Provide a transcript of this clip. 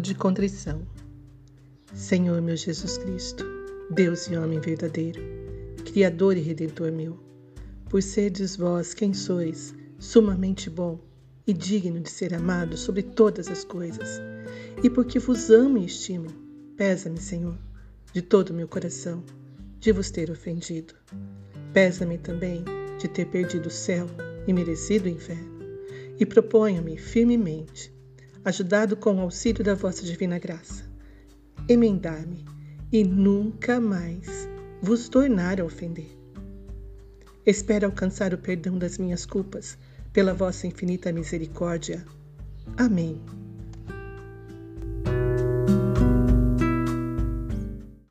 de contrição. Senhor meu Jesus Cristo, Deus e homem verdadeiro, Criador e Redentor meu, por serdes vós quem sois, sumamente bom e digno de ser amado sobre todas as coisas, e porque vos amo e estimo, pesa-me, Senhor, de todo o meu coração, de vos ter ofendido. Pesa-me também de ter perdido o céu e merecido o inferno, e proponho-me firmemente, ajudado com o auxílio da vossa divina graça, emendar-me e nunca mais vos tornar a ofender. Espero alcançar o perdão das minhas culpas pela vossa infinita misericórdia. Amém.